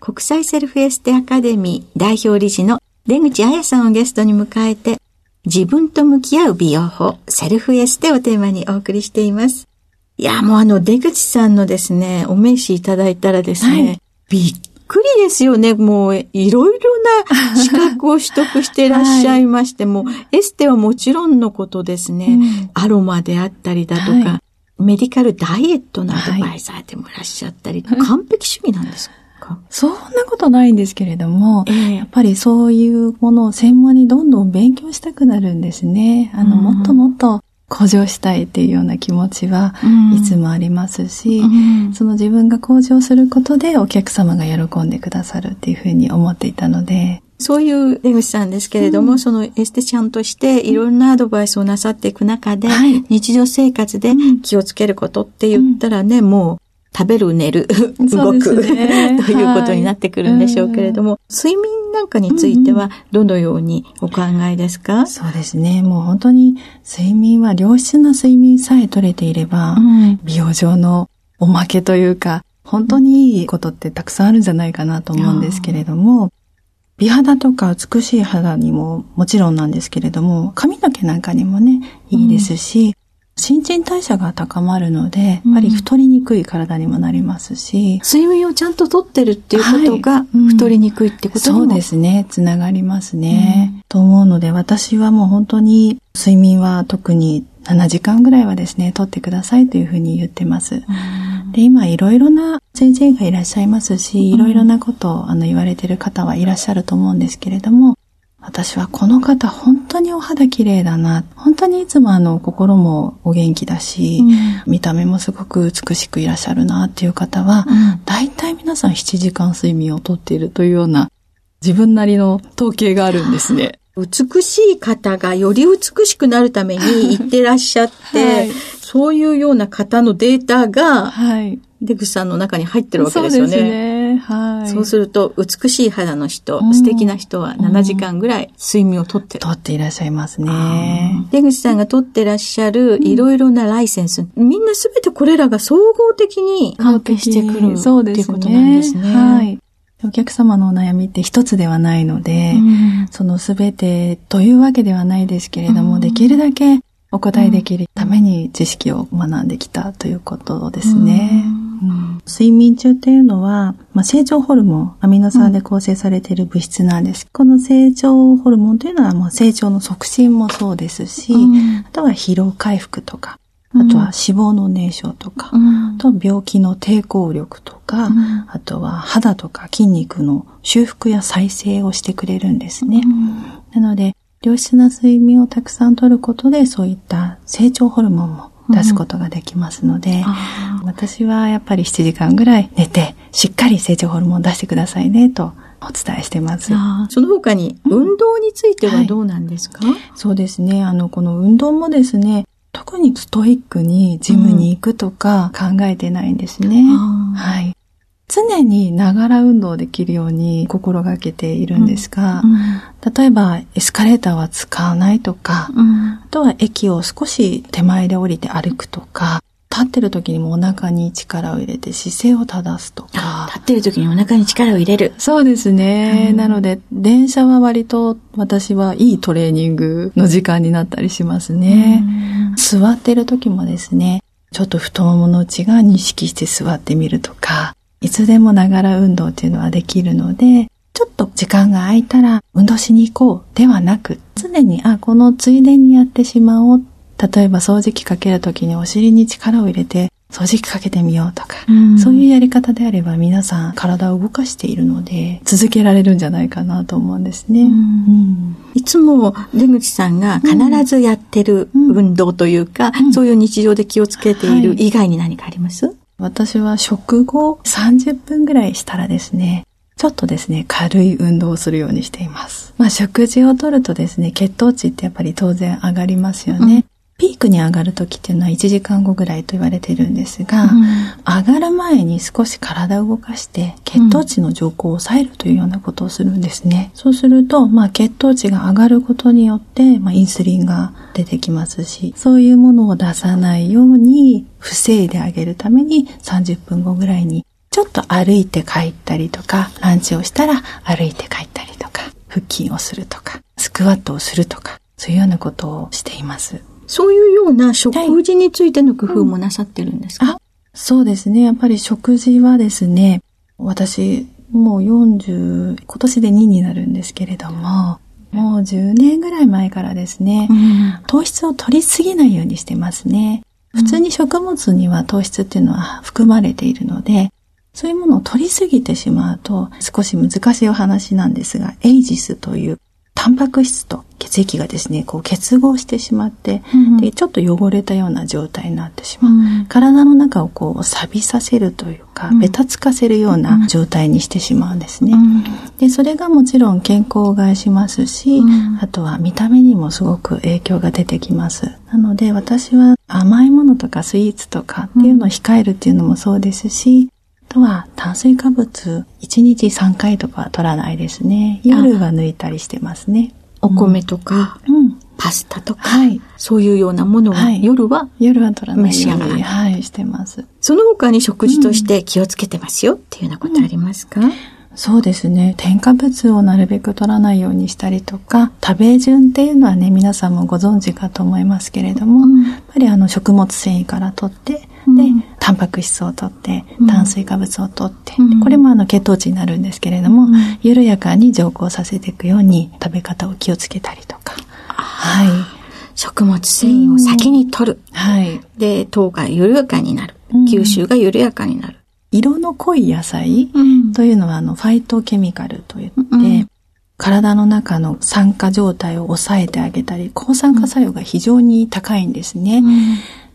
国際セルフエステアカデミー代表理事の出口彩さんをゲストに迎えて自分と向き合う美容法、セルフエステをテーマにお送りしています。いや、もうあの、出口さんのですね、お名刺いただいたらですね、はい、びっくりですよね。もう、いろいろな資格を取得していらっしゃいまして、はい、もう、エステはもちろんのことですね、うん、アロマであったりだとか、はい、メディカルダイエットのアドバイザーでもいらっしゃったり、完璧趣味なんですか？そんなことないんですけれども、えー、やっぱりそういうものを専門にどんどん勉強したくなるんですね。あの、もっともっと向上したいっていうような気持ちはいつもありますし、うん、その自分が向上することでお客様が喜んでくださるっていうふうに思っていたので、そういう出口さんですけれども、うん、そのエステちゃんとしていろんなアドバイスをなさっていく中で、はい、日常生活で気をつけることって言ったらね、もう食べる、寝る、動く、ね、ということになってくるんでしょうけれども、はい、睡眠なんかについてはどのようにお考えですか、うん、そうですね。もう本当に睡眠は良質な睡眠さえ取れていれば、うん、美容上のおまけというか、本当にいいことってたくさんあるんじゃないかなと思うんですけれども、美肌とか美しい肌にももちろんなんですけれども、髪の毛なんかにもね、いいですし、新陳代謝が高まるので、やっぱり太りにくい体にもなりますし、睡眠をちゃんととってるっていうことが、太りにくいってことにも、そうですね、つながりますね、うん、と思うので、私はもう本当に睡眠は特に7時間ぐらいはですね、とってくださいというふうに言ってます。で、今いろいろな先生がいらっしゃいますし、いろいろなことをあの言われてる方はいらっしゃると思うんですけれども、私はこの方本当にお肌綺麗だな。本当にいつもあの心もお元気だし、うん、見た目もすごく美しくいらっしゃるなっていう方は、うん、大体皆さん7時間睡眠をとっているというような自分なりの統計があるんですね。美しい方がより美しくなるために 行ってらっしゃって、はい、そういうような方のデータが、はい、出口さんの中に入ってるわけですよね。そうですね。はい。そうすると、美しい肌の人、うん、素敵な人は7時間ぐらい睡眠をとってる。とっていらっしゃいますね。出口さんがとってらっしゃるいろいろなライセンス、うん、みんなすべてこれらが総合的に関係してくるそうです、ね、っていうことなんですね。はい。お客様のお悩みって一つではないので、うん、そのすべてというわけではないですけれども、できるだけお答えできるために知識を学んできたということですね。うん、睡眠中っていうのは、まあ、成長ホルモン、アミノ酸で構成されている物質なんです。この成長ホルモンというのは、まあ、成長の促進もそうですし、あとは疲労回復とか、あとは脂肪の燃焼とか、うん、あと病気の抵抗力とか、うん、あとは肌とか筋肉の修復や再生をしてくれるんですね。うん、なので、良質な睡眠をたくさんとることで、そういった成長ホルモンも出すことができますので、うん、私はやっぱり7時間ぐらい寝て、しっかり成長ホルモン出してくださいね、とお伝えしてます。その他に、運動についてはどうなんですか、はい、そうですね。あの、この運動もですね、特にストイックにジムに行くとか考えてないんですね。うん、はい。常にながら運動できるように心がけているんですが、うんうん、例えばエスカレーターは使わないとか、うん、あとは駅を少し手前で降りて歩くとか、立ってる時にもお腹に力を入れて姿勢を正すとか。立ってる時にお腹に力を入れる。そうですね。なので、電車は割と私はいいトレーニングの時間になったりしますね。座ってる時もですね、ちょっと太ももの内側に意識して座ってみるとか、いつでもながら運動っていうのはできるので、ちょっと時間が空いたら運動しに行こうではなく、常に、あ、このついでにやってしまおう。例えば掃除機かけるときにお尻に力を入れて掃除機かけてみようとか、うん、そういうやり方であれば皆さん体を動かしているので続けられるんじゃないかなと思うんですね。うん。うん、いつも出口さんが必ずやってる運動というか、そういう日常で気をつけている以外に何かあります、はい私は食後30分ぐらいしたらですね、ちょっとですね、軽い運動をするようにしています。まあ食事をとるとですね、血糖値ってやっぱり当然上がりますよね。ピークに上がる時っていうのは1時間後ぐらいと言われているんですが、うん、上がる前に少し体を動かして血糖値の上降を抑えるというようなことをするんですね。うん、そうすると、まあ、血糖値が上がることによって、まあ、インスリンが出てきますし、そういうものを出さないように防いであげるために30分後ぐらいにちょっと歩いて帰ったりとか、ランチをしたら歩いて帰ったりとか、腹筋をするとか、スクワットをするとか、そういうようなことをしています。そういうような食事についての工夫もなさってるんですか、はいうん、そうですね。やっぱり食事はですね、私、もう40、今年で2になるんですけれども、もう10年ぐらい前からですね、うん、糖質を取りすぎないようにしてますね。普通に食物には糖質っていうのは含まれているので、そういうものを取りすぎてしまうと、少し難しいお話なんですが、エイジスというタンパク質と血液がですね、こう結合してしまって、うん、で、ちょっと汚れたような状態になってしまう。うん、体の中をこう錆びさせるというか、べたつかせるような状態にしてしまうんですね。で、それがもちろん健康を害しますし、あとは見た目にもすごく影響が出てきます。なので私は甘いものとかスイーツとかっていうのを控えるっていうのもそうですし、とは炭水化物1日3回とかは取らないですね。夜は抜いたりしてますね。お米とか、うん、パスタとか、はい、そういうようなものを、はい、夜は夜は取らないように、はい、してます。その他に食事として気をつけてますよっていうようなことありますか、うんうんそうですね。添加物をなるべく取らないようにしたりとか、食べ順っていうのはね、皆さんもご存知かと思いますけれども、うん、やっぱりあの食物繊維から取って、で、タンパク質をとって、炭水化物をとって、これもあの血糖値になるんですけれども、緩やかに上降させていくように食べ方を気をつけたりとか。はい。食物繊維を先に取る。はい。で、糖が緩やかになる。吸収が緩やかになる。色の濃い野菜というのは、あの、ファイトケミカルといって、体の中の酸化状態を抑えてあげたり、抗酸化作用が非常に高いんですね。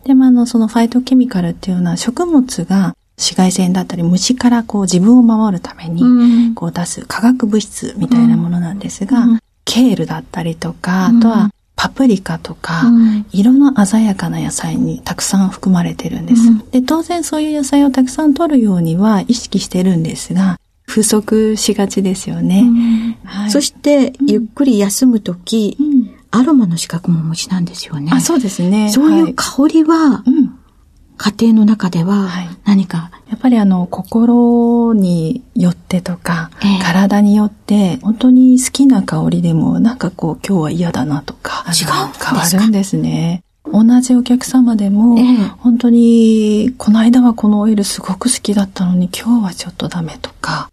でもあの、そのファイトケミカルっていうのは植物が紫外線だったり虫からこう自分を守るためにこう出す化学物質みたいなものなんですが、うん、ケールだったりとか、あとはパプリカとか、うん、色の鮮やかな野菜にたくさん含まれてるんです、うん、で、当然そういう野菜をたくさん取るようには意識してるんですが、不足しがちですよね。はい、そして、ゆっくり休むとき、アロマの資格もお持ちなんですよね。あ、そうですね。そういう香りは、家庭の中では何か、はい、やっぱりあの、心によってとか、えー、体によって、本当に好きな香りでも、なんかこう、今日は嫌だなとか、違う変わるんですね。同じお客様でも、えー、本当に、この間はこのオイルすごく好きだったのに、今日はちょっとダメとか、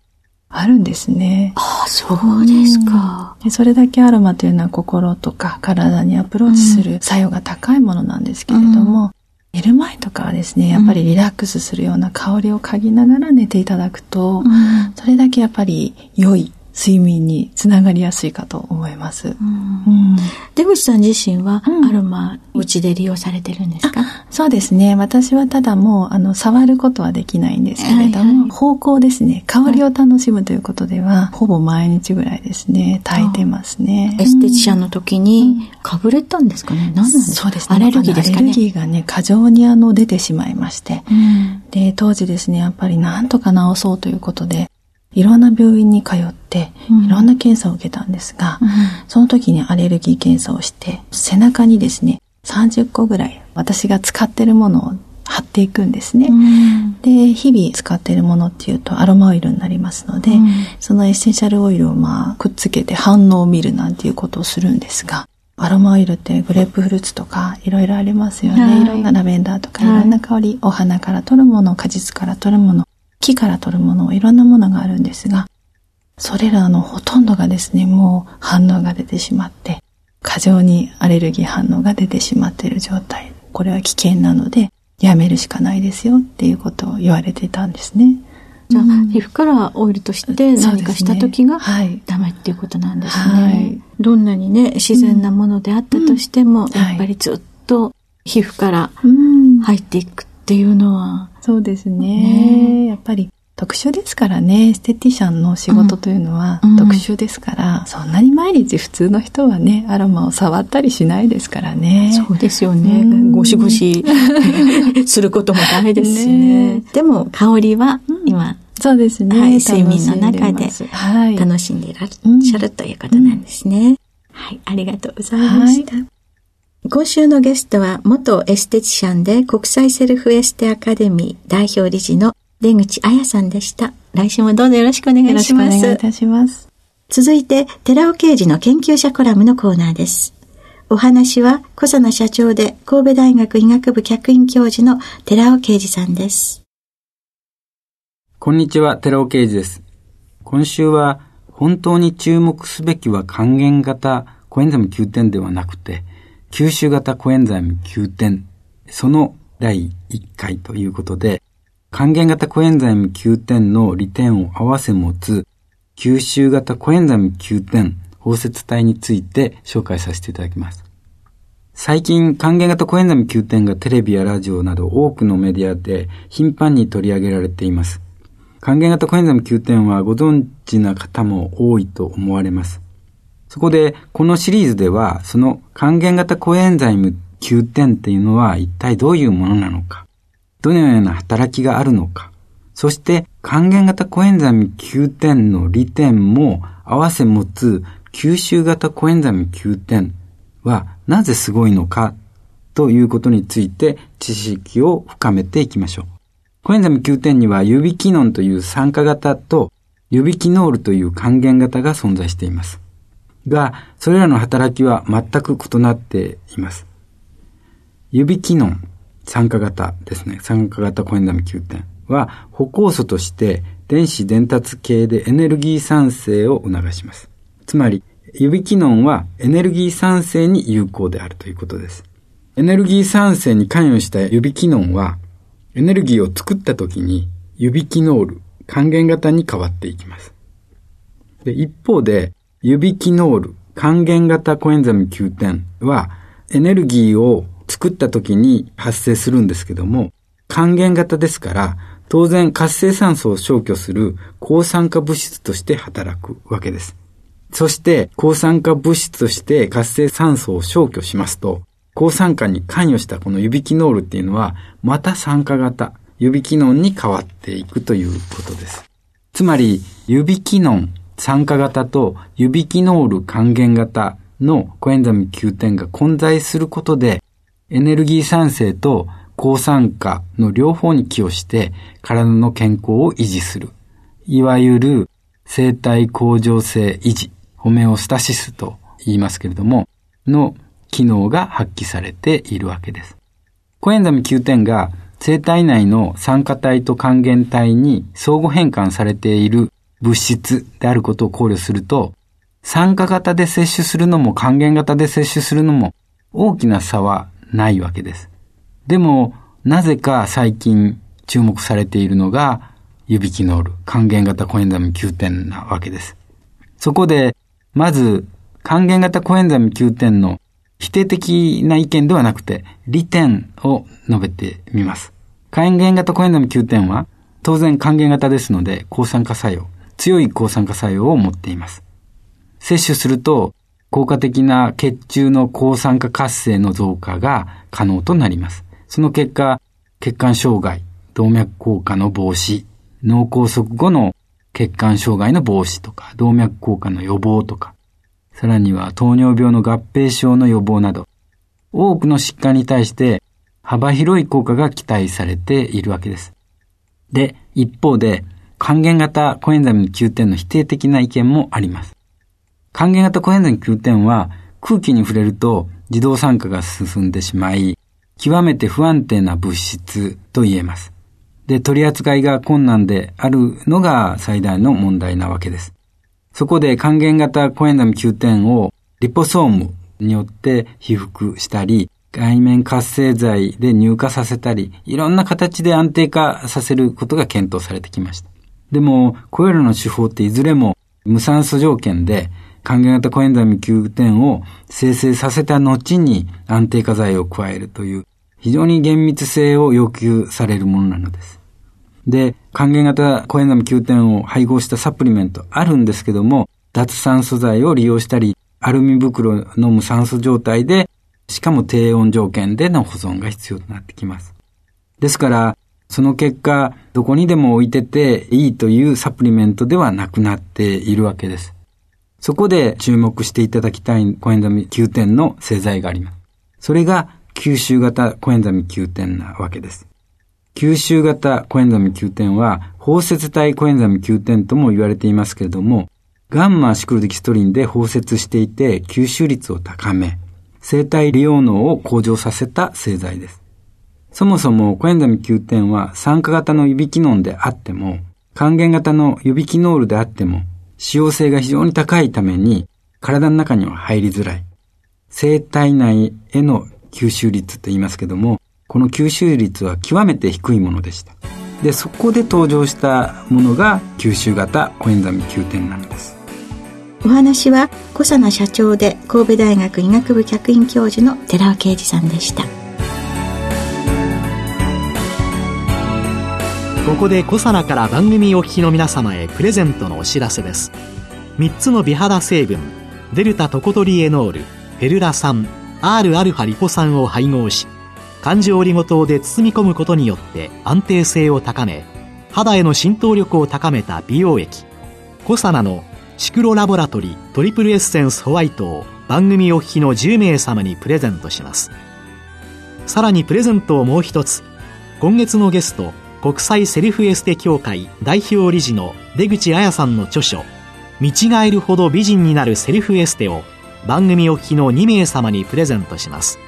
あるんですね。ああ、そうですか、で。それだけアロマというのは心とか体にアプローチする作用が高いものなんですけれども、うん、寝る前とかはですね、やっぱりリラックスするような香りを嗅ぎながら寝ていただくと、うん、それだけやっぱり良い睡眠につながりやすいかと思います。うん、出口さん自身は、アロマ、うちで利用されてるんですか？そうですね。私はただもう、あの、触ることはできないんですけれども、はいはい、方向ですね。香りを楽しむということでは、はい、ほぼ毎日ぐらいですね、炊いてますね。エステティシャンの時に、かぶれたんですかね？何なんですか？そうですね。アレルギーですかね？アレルギーがね、過剰にあの、出てしまいまして、うん、で、当時ですね、やっぱりなんとか治そうということで、いろんな病院に通って、いろんな検査を受けたんですが、うん、その時にアレルギー検査をして、背中にですね、30個ぐらい私が使ってるものを貼っていくんですね。うん、で、日々使っているものっていうとアロマオイルになりますので、うん、そのエッセンシャルオイルをまあくっつけて反応を見るなんていうことをするんですが、アロマオイルってグレープフルーツとかいろいろありますよね。はい、いろんなラベンダーとかいろんな香り、はい、お花から取るもの、果実から取るもの、木から取るもの、いろんなものがあるんですが、それらのほとんどがですね、もう反応が出てしまって、過剰にアレルギー反応が出てしまっている状態。これは危険なので、やめるしかないですよっていうことを言われていたんですね。じゃあ、うん、皮膚からオイルとして何かした時がダメっていうことなんですね。はい、どんなにね、自然なものであったとしても、うん、やっぱりずっと皮膚から入っていくっていうのは、そうですね。やっぱり特殊ですからね、エステティシャンの仕事というのは特殊ですから、うん、そんなに毎日普通の人はね、アロマを触ったりしないですからね。そうですよね。うん、ゴシゴシ。することもダメですしね。ね。でも香りは今、そうですね、はい、睡眠の中で楽しんでいらっしゃる、ということなんですね。はい、ありがとうございました。はい今週のゲストは元エステティシャンで国際セルフエステアカデミー代表理事の出口彩さんでした。来週もどうぞよろしくお願いします。よろしくお願いいたします。続いて、寺尾刑事の研究者コラムのコーナーです。お話は、小佐奈社長で神戸大学医学部客員教授の寺尾啓二さんです。こんにちは、寺尾啓二です。今週は、本当に注目すべきは還元型コエンザム9点ではなくて、吸収型コエンザイム9点、その第1回ということで、還元型コエンザイム Q10 の利点を合わせ持つ吸収型コエンザイム Q10 包接体について紹介させていただきます。最近、還元型コエンザイム Q10 がテレビやラジオなど多くのメディアで頻繁に取り上げられています。還元型コエンザイム Q10 はご存知な方も多いと思われます。そこで、このシリーズでは、その還元型コエンザイム Q10っていうのは一体どういうものなのか、どのような働きがあるのか、そして還元型コエンザイム Q10の利点も合わせ持つ吸収型コエンザイム Q10はなぜすごいのかということについて知識を深めていきましょう。コエンザイム Q10にはユビキノンという酸化型と指キノールという還元型が存在しています。が、それらの働きは全く異なっています。指機能、酸化型ですね。酸化型コエンザミ9点は、歩行素として電子伝達系でエネルギー産生を促します。つまり、指機能はエネルギー産生に有効であるということです。エネルギー産生に関与した指機能は、エネルギーを作った時に指機能ール、還元型に変わっていきます。で一方で、指キノール、還元型コエンザミ9点は、エネルギーを作った時に発生するんですけども、還元型ですから、当然活性酸素を消去する抗酸化物質として働くわけです。そして、抗酸化物質として活性酸素を消去しますと、抗酸化に関与したこの指機能ールっていうのは、また酸化型、指機能に変わっていくということです。つまり、指機能酸化型とユビキノール還元型のコエンザミ9点が混在することで、エネルギー酸性と抗酸化の両方に寄与して体の健康を維持する。いわゆる生体向上性維持、ホメオスタシスと言いますけれども、の機能が発揮されているわけです。コエンザミ9点が生体内の酸化体と還元体に相互変換されている物質であることを考慮すると、酸化型で摂取するのも還元型で摂取するのも大きな差はないわけです。でも、なぜか最近注目されているのが、指キノール、還元型コエンザム9点なわけです。そこで、まず、還元型コエンザミ Q10 の否定的な意見ではなくて、利点を述べてみます。還元型コエンザミ Q10 は、当然還元型ですので、抗酸化作用、強い抗酸化作用を持っています。摂取すると、効果的な血中の抗酸化活性の増加が可能となります。その結果、血管障害、動脈硬化の防止、脳梗塞後の血管障害の防止とか、動脈硬化の予防とか、さらには糖尿病の合併症の予防など、多くの疾患に対して幅広い効果が期待されているわけです。で、一方で、還元型コエンザミ Q10 の否定的な意見もあります。還元型コエンザミ Q10 は空気に触れると自動酸化が進んでしまい、極めて不安定な物質と言えます。で、取り扱いが困難であるのが最大の問題なわけです。そこで還元型コエンザミ Q10 をリポソームによって被覆したり、外面活性剤で乳化させたり、いろんな形で安定化させることが検討されてきました。でも、これらの手法っていずれも無酸素条件で、還元型コエンザミ Q10 を生成させた後に安定化剤を加えるという、非常に厳密性を要求されるものなのです。で、還元型コエンザミ Q10 を配合したサプリメントあるんですけども、脱酸素剤を利用したり、アルミ袋の無酸素状態で、しかも低温条件での保存が必要となってきます。ですから、その結果、どこにでも置いてていいというサプリメントではなくなっているわけです。そこで注目していただきたいコエンザミ Q10 の製剤があります。それが吸収型コエンザミ Q10 なわけです。吸収型コエンザミ Q10 は、包摂体コエンザミ Q10 とも言われていますけれども、ガンマシクロデキストリンで包摂していて吸収率を高め、生体利用能を向上させた製剤です。そもそもコエンザミ Q10 は酸化型の指機能であっても、還元型の指機能であっても、使用性が非常に高いために、体の中には入りづらい。生体内への吸収率と言いますけども、この吸収率は極めて低いものでした。で、そこで登場したものが吸収型コエンザミ Q10 なのです。お話は小佐奈社長で神戸大学医学部客員教授の寺尾啓二さんでした。ここで小佐奈から番組お聞きの皆様へプレゼントのお知らせです。3つの美肌成分、デルタトコトリエノール、フェルラ酸、Rα リポ酸を配合し、環状オリゴ糖で包み込むことによって安定性を高め肌への浸透力を高めた美容液コサナのシクロラボラトリトリプルエッセンスホワイトを番組お聞きの10名様にプレゼントしますさらにプレゼントをもう一つ今月のゲスト国際セルフエステ協会代表理事の出口彩さんの著書見違えるほど美人になるセルフエステを番組お聞きの2名様にプレゼントします。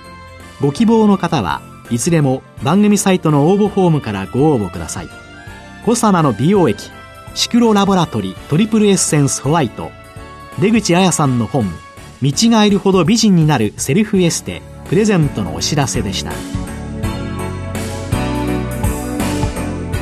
ご希望の方はいずれも番組サイトの応募フォームからご応募ください。コサナの美容液シクロラボラトリトリプルエッセンスホワイト。出口彩さんの本見違えるほど美人になるセルフエステプレゼントのお知らせでした。